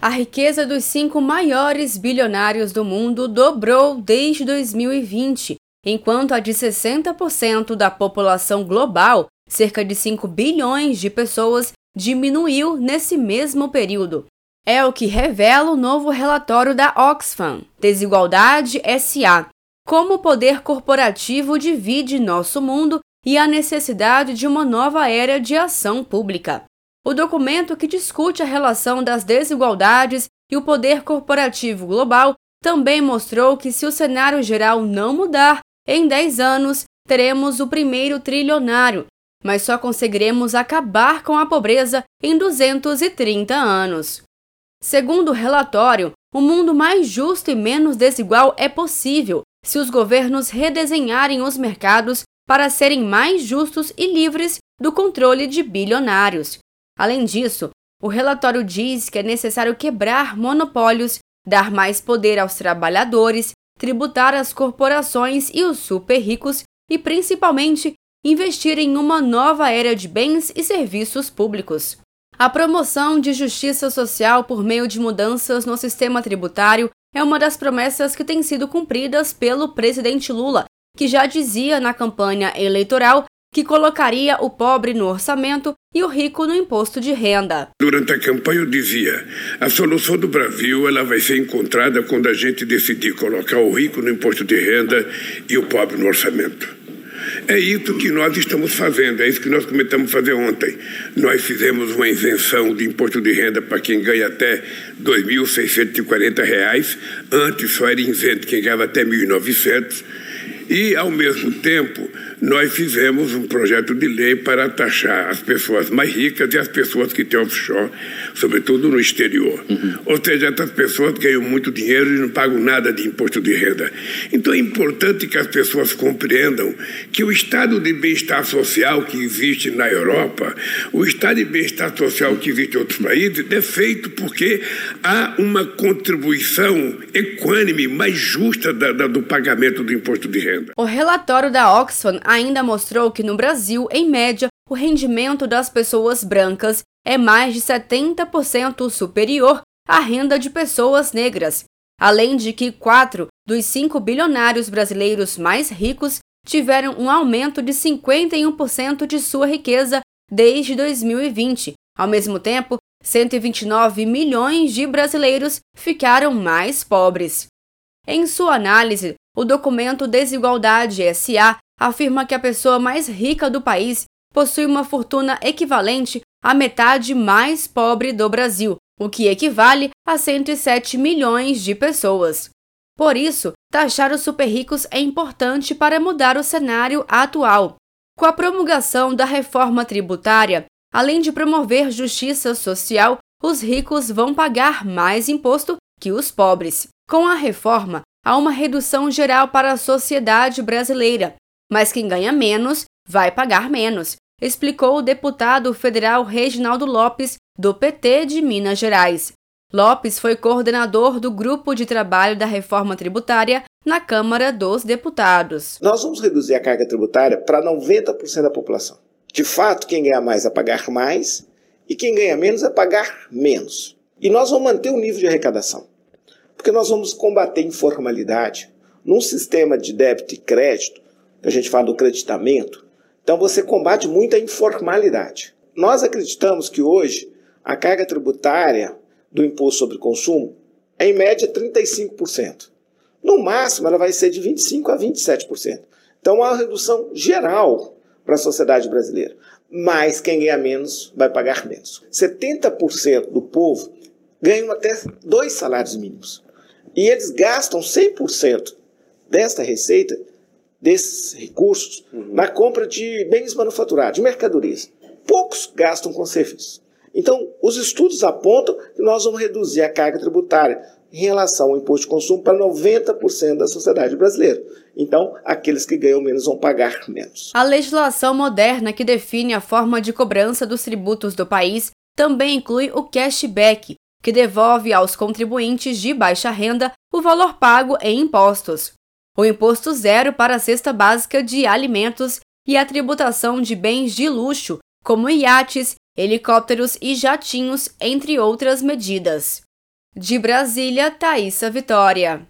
A riqueza dos cinco maiores bilionários do mundo dobrou desde 2020, enquanto a de 60% da população global, cerca de 5 bilhões de pessoas, diminuiu nesse mesmo período. É o que revela o novo relatório da Oxfam, Desigualdade SA, como o poder corporativo divide nosso mundo e a necessidade de uma nova era de ação pública. O documento que discute a relação das desigualdades e o poder corporativo global também mostrou que, se o cenário geral não mudar, em 10 anos teremos o primeiro trilionário, mas só conseguiremos acabar com a pobreza em 230 anos. Segundo o relatório, o um mundo mais justo e menos desigual é possível se os governos redesenharem os mercados para serem mais justos e livres do controle de bilionários. Além disso, o relatório diz que é necessário quebrar monopólios, dar mais poder aos trabalhadores, tributar as corporações e os super ricos e, principalmente, investir em uma nova era de bens e serviços públicos. A promoção de justiça social por meio de mudanças no sistema tributário é uma das promessas que têm sido cumpridas pelo presidente Lula, que já dizia na campanha eleitoral que colocaria o pobre no orçamento e o rico no imposto de renda. Durante a campanha eu dizia: a solução do Brasil ela vai ser encontrada quando a gente decidir colocar o rico no imposto de renda e o pobre no orçamento. É isso que nós estamos fazendo, é isso que nós começamos a fazer ontem. Nós fizemos uma isenção de imposto de renda para quem ganha até R$ 2.640. Antes só era isento quem ganhava até R$ 1.900. E, ao mesmo tempo, nós fizemos um projeto de lei para taxar as pessoas mais ricas e as pessoas que têm offshore, sobretudo no exterior. Uhum. Ou seja, essas pessoas ganham muito dinheiro e não pagam nada de imposto de renda. Então é importante que as pessoas compreendam que o estado de bem-estar social que existe na Europa, o estado de bem-estar social que existe em outros países, é feito porque há uma contribuição equânime mais justa da, da, do pagamento do imposto de renda. O relatório da Oxfam ainda mostrou que no Brasil, em média, o rendimento das pessoas brancas é mais de 70% superior à renda de pessoas negras, além de que quatro dos cinco bilionários brasileiros mais ricos tiveram um aumento de 51% de sua riqueza desde 2020. Ao mesmo tempo, 129 milhões de brasileiros ficaram mais pobres. Em sua análise, o documento Desigualdade SA afirma que a pessoa mais rica do país possui uma fortuna equivalente à metade mais pobre do Brasil, o que equivale a 107 milhões de pessoas. Por isso, taxar os super ricos é importante para mudar o cenário atual. Com a promulgação da reforma tributária, além de promover justiça social, os ricos vão pagar mais imposto que os pobres. Com a reforma, há uma redução geral para a sociedade brasileira, mas quem ganha menos vai pagar menos, explicou o deputado federal Reginaldo Lopes, do PT de Minas Gerais. Lopes foi coordenador do grupo de trabalho da reforma tributária na Câmara dos Deputados. Nós vamos reduzir a carga tributária para 90% da população. De fato, quem ganha mais vai pagar mais e quem ganha menos vai pagar menos. E nós vamos manter o nível de arrecadação, porque nós vamos combater informalidade. Num sistema de débito e crédito, que a gente fala do creditamento, então você combate muito a informalidade. Nós acreditamos que hoje a carga tributária do imposto sobre consumo é em média 35%. No máximo ela vai ser de 25 a 27%. Então há uma redução geral para a sociedade brasileira. Mas quem ganha menos vai pagar menos. 70% do povo ganham até dois salários mínimos. E eles gastam 100% desta receita desses recursos uhum. na compra de bens manufaturados, de mercadorias. Poucos gastam com serviços. Então, os estudos apontam que nós vamos reduzir a carga tributária em relação ao imposto de consumo para 90% da sociedade brasileira. Então, aqueles que ganham menos vão pagar menos. A legislação moderna que define a forma de cobrança dos tributos do país também inclui o cashback, que devolve aos contribuintes de baixa renda o valor pago em impostos o imposto zero para a cesta básica de alimentos e a tributação de bens de luxo, como iates, helicópteros e jatinhos, entre outras medidas. De Brasília, Thaisa Vitória.